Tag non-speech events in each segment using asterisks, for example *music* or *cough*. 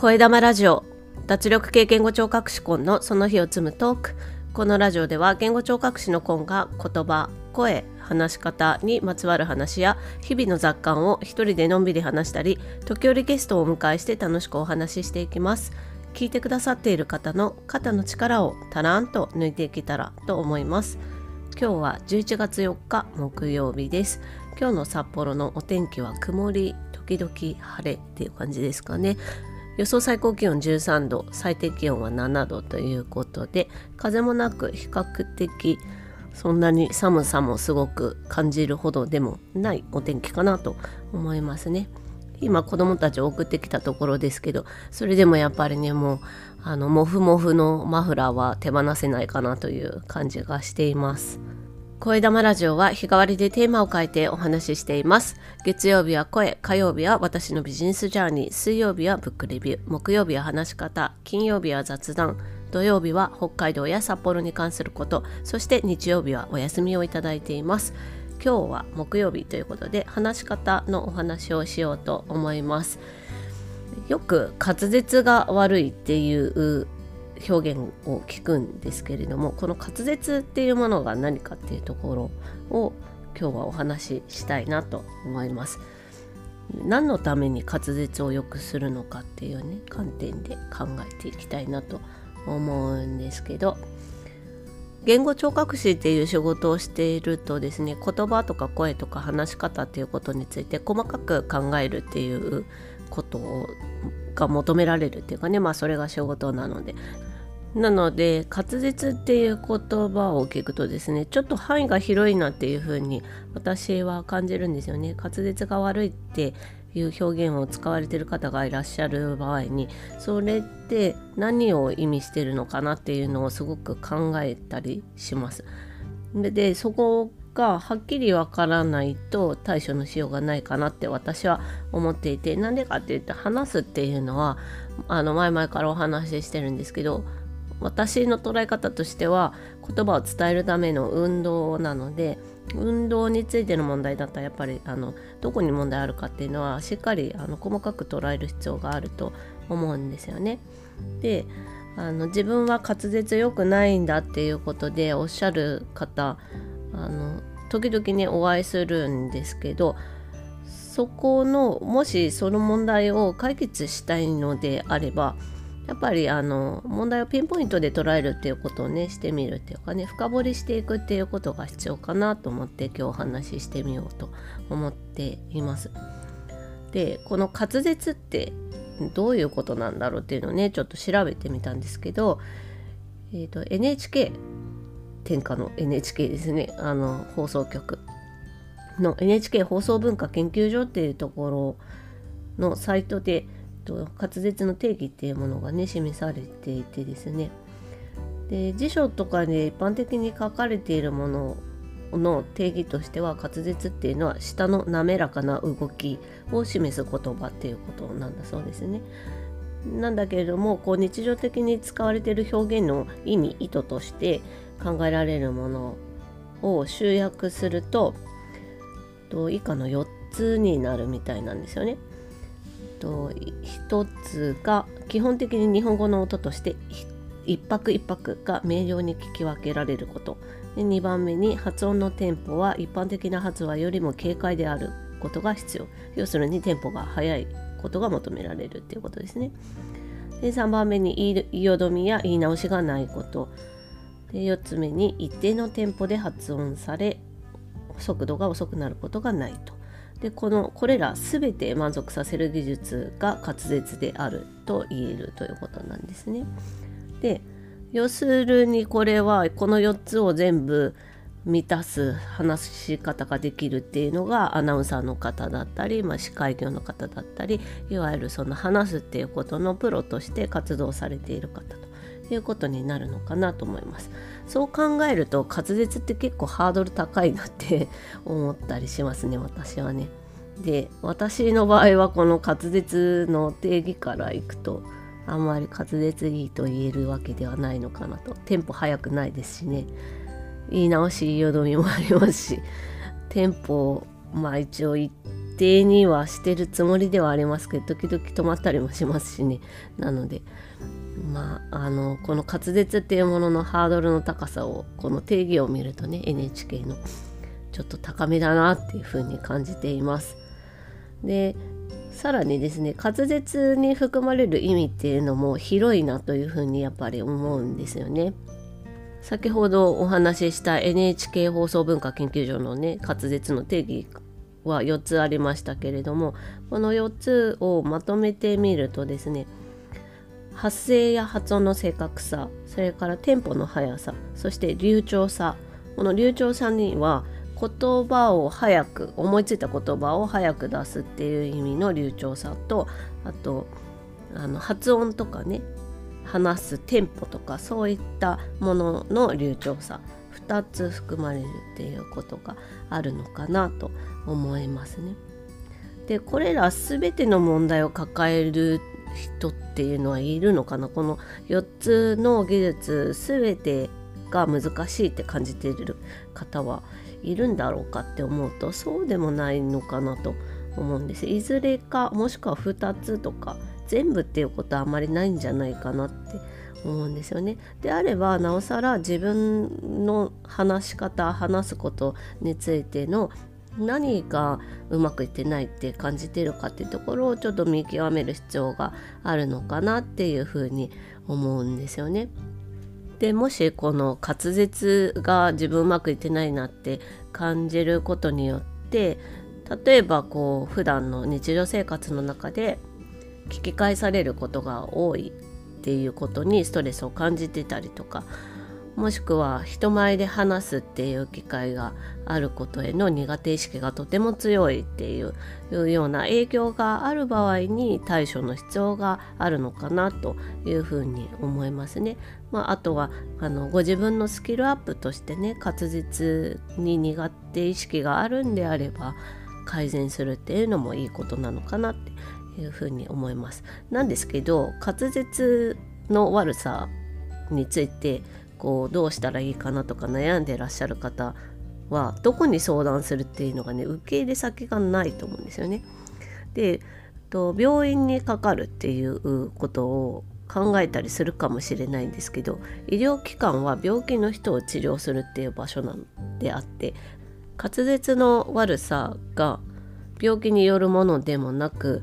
声玉ラジオ。脱力系言語聴覚士コンのその日を積むトーク。このラジオでは言語聴覚士のコンが言葉声話し方にまつわる話や日々の雑感を一人でのんびり話したり時折ゲストをお迎えして楽しくお話ししていきます。聞いてくださっている方の肩の力をたらんと抜いていけたらと思います。今日は11月4日木曜日です。今日の札幌のお天気は曇り時々晴れっていう感じですかね。予想最高気温13度最低気温は7度ということで風もなく比較的そんなに寒さもすごく感じるほどでもないお天気かなと思いますね。今子供たちを送ってきたところですけどそれでもやっぱりねもうあのモフモフのマフラーは手放せないかなという感じがしています。声玉ラジオは日替わりでテーマを変えてお話ししています。月曜日は声、火曜日は私のビジネスジャーニー、水曜日はブックレビュー、木曜日は話し方、金曜日は雑談、土曜日は北海道や札幌に関すること、そして日曜日はお休みをいただいています。今日は木曜日ということで話し方のお話をしようと思います。よく滑舌が悪いっていう表現を聞くんですけれどもこの滑舌っていうものが何かっていうところを今日はお話ししたいなと思います。何のために滑舌を良くするのかっていうね観点で考えていきたいなと思うんですけど言語聴覚士っていう仕事をしているとですね言葉とか声とか話し方っていうことについて細かく考えるっていうことが求められるっていうかねまあそれが仕事なのでなので滑舌っていう言葉を聞くとですねちょっと範囲が広いなっていうふうに私は感じるんですよね滑舌が悪いっていう表現を使われてる方がいらっしゃる場合にそれって何を意味してるのかなっていうのをすごく考えたりします。でそこがはっきりわからないと対処のしようがないかなって私は思っていてなんでかって言って話すっていうのはあの前々からお話ししてるんですけど私の捉え方としては言葉を伝えるための運動なので運動についての問題だったらやっぱりあのどこに問題あるかっていうのはしっかりあの細かく捉える必要があると思うんですよね。であの自分は滑舌良くないんだっていうことでおっしゃる方あの時々ねお会いするんですけどそこのもしその問題を解決したいのであればやっぱりあの問題をピンポイントで捉えるっていうことをねしてみるっていうかね深掘りしていくっていうことが必要かなと思って今日お話ししてみようと思っています。でこの滑舌ってどういうことなんだろうっていうのをねちょっと調べてみたんですけど、えーと、NHK 天下の NHK ですね。あの放送局。の NHK 放送文化研究所っていうところのサイトで滑舌の定義っていうものがね示されていてですね。で辞書とかで一般的に書かれているものの定義としては滑舌っていうのは舌の滑らかな動きを示す言葉っていうことなんだそうですね。なんだけれどもこう日常的に使われている表現の意味意図として考えられるものを集約すると以下の4つになるみたいなんですよね。と一つが基本的に日本語の音として一拍一拍が明瞭に聞き分けられること。で2番目に発音のテンポは一般的な発話よりも軽快であることが必要。要するにテンポが速いことが求められるっていうことですね。で3番目に言いよどみや言い直しがないこと。で4つ目に一定のテンポで発音され速度が遅くなることがないとでこのこれら全て満足させる技術が滑舌であると言えるということなんですね。で要するにこれはこの4つを全部満たす話し方ができるっていうのがアナウンサーの方だったり、まあ、司会業の方だったりいわゆるその話すっていうことのプロとして活動されている方ということになるのかなと思います。そう考えると滑舌って結構ハードル高いなって *laughs* 思ったりしますね私はね。で私の場合はこの滑舌の定義からいくとあんまり滑舌いいと言えるわけではないのかなとテンポ速くないですしね言い直し言いよどみもありますしテンポまあ一応一定にはしてるつもりではありますけど時々止まったりもしますしねなのでまああのこの滑舌っていうもののハードルの高さをこの定義を見るとね NHK のちょっと高めだなっていうふうに感じています。でさらにですね滑舌に含まれる意味っていうのも広いなというふうにやっぱり思うんですよね。先ほどお話しした NHK 放送文化研究所のね滑舌の定義は4つありましたけれどもこの4つをまとめてみるとですね発声や発音の正確さそれからテンポの速さそして流暢さこの流暢さには言葉を早く思いついた言葉を早く出すっていう意味の流暢さとあとあの発音とかね話すテンポとかそういったものの流暢さ2つ含まれるっていうことがあるのかなと思いますね。でこれら全ての問題を抱える人っていうのはいるのかなこの4つの技術全てが難しいって感じている方はいるんだろうかって思うとそうでもないのかなと思うんですいずれかもしくは2つとか全部っていうことはあまりないんじゃないかなって思うんですよね。であればなおさら自分の話し方話すことについての何がうまくいってないって感じてるかっていうところをちょっと見極める必要があるのかなっていうふうに思うんですよね。でもしこの滑舌が自分うまくいってないなって感じることによって例えばこう普段の日常生活の中で聞き返されることが多いっていうことにストレスを感じてたりとかもしくは人前で話すっていう機会があることへの苦手意識がとても強いっていうような影響がある場合に対処の必要があるのかなというふうに思いますね。まあ、あとはあのご自分のスキルアップとしてね滑舌に苦手意識があるんであれば改善するっていうのもいいことなのかなっていうふうに思います。なんですけど滑舌の悪さについてこうどうしたらいいかなとか悩んでらっしゃる方はどこに相談するっていうのがね受け入れ先がないと思うんですよね。でと病院にかかるっていうことを考えたりするかもしれないんですけど医療機関は病気の人を治療するっていう場所なのであって滑舌の悪さが病気によるものでもなく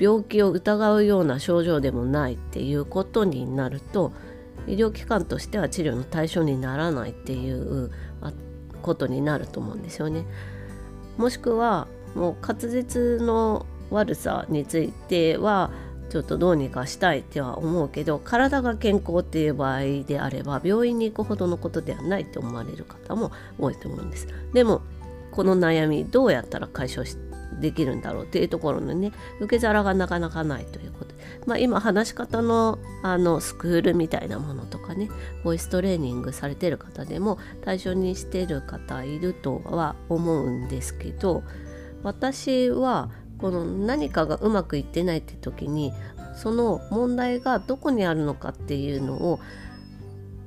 病気を疑うような症状でもないっていうことになると医療機関としては治療の対象にならないっていうことになると思うんですよね。もしくはもう滑舌の悪さについてはちょっとどうにかしたいっては思うけど体が健康っていう場合であれば病院に行くほどのことではないと思われる方も多いと思うんです。でもこの悩みどうやったら解消してできるんだろうっていうところのね受け皿がなかなかないということで、まあ、今話し方のあのスクールみたいなものとかねボイストレーニングされてる方でも対象にしてる方いるとは思うんですけど私はこの何かがうまくいってないって時にその問題がどこにあるのかっていうのを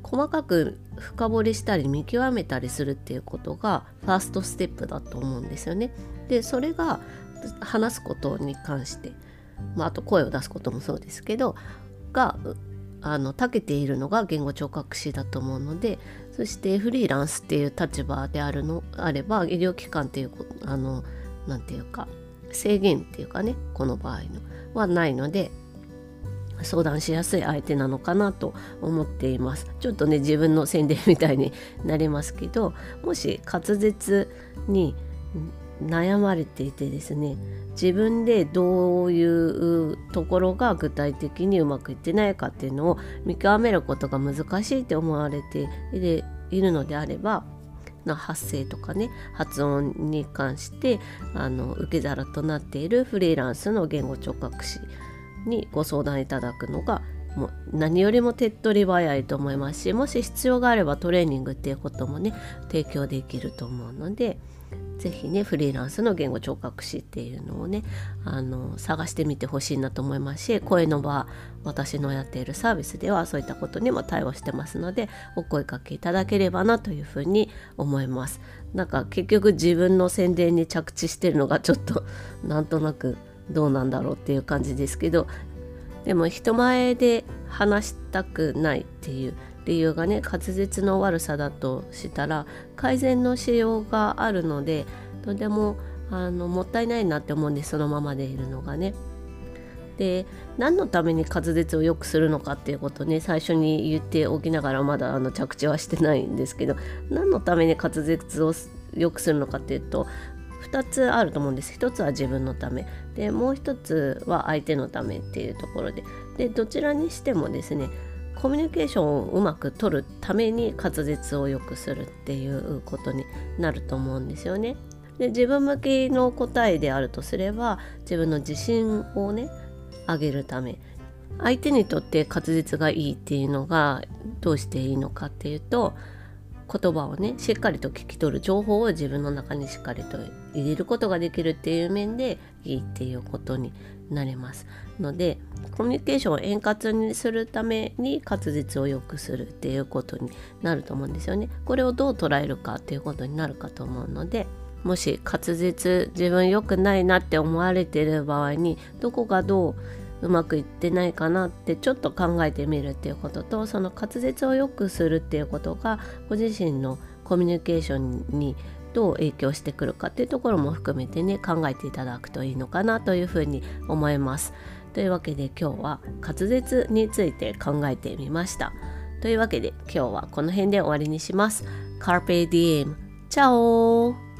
細かく深掘りしたり見極めたりするっていうことがファーストステップだと思うんですよね。でそれが話すことに関して、まあ、あと声を出すこともそうですけどがあの長けているのが言語聴覚士だと思うのでそしてフリーランスっていう立場であるのあれば医療機関っていうあの何て言うか制限っていうかねこの場合のはないので相談しやすい相手なのかなと思っています。ちょっとね自分の宣伝みたいになりますけどもし滑舌に悩まれていてですね自分でどういうところが具体的にうまくいってないかっていうのを見極めることが難しいって思われているのであれば発声とかね発音に関してあの受け皿となっているフリーランスの言語聴覚士にご相談いただくのがもう何よりも手っ取り早いと思いますしもし必要があればトレーニングっていうこともね提供できると思うので是非ねフリーランスの言語聴覚士っていうのをねあの探してみてほしいなと思いますし声の場私のやっているサービスではそういったことにも対応してますのでお声かけいただければなというふうに思います。なんか結局自分の宣伝に着地してるのがちょっと *laughs* なんとなくどうなんだろうっていう感じですけどでも人前で話したくないっていう理由がね滑舌の悪さだとしたら改善のしようがあるのでとてもあのもったいないなって思うんですそのままでいるのがね。で何のために滑舌を良くするのかっていうことね最初に言っておきながらまだあの着地はしてないんですけど何のために滑舌を良くするのかっていうと2つあると思うんです。1つは自分のため。でもう1つは相手のためっていうところで。でどちらにしてもですねコミュニケーションをうまく取るために滑舌を良くするっていうことになると思うんですよね。で自分向きの答えであるとすれば自分の自信をね上げるため相手にとって滑舌がいいっていうのがどうしていいのかっていうと言葉をねしっかりと聞き取る情報を自分の中にしっかりと入れることができるっていう面でいいっていうことになりますのでコミュニケーションを円滑にするために滑舌を良くするっていうことになると思うんですよね。これをどう捉えるかっていうことになるかと思うのでもし滑舌自分良くないなって思われてる場合にどこがどううまくいってないかなってちょっと考えてみるっていうこととその滑舌を良くするっていうことがご自身のコミュニケーションにどう影響してくるかっていうところも含めてね考えていただくといいのかなというふうに思います。というわけで今日は滑舌について考えてみました。というわけで今日はこの辺で終わりにします。Carpe Diem! チャオ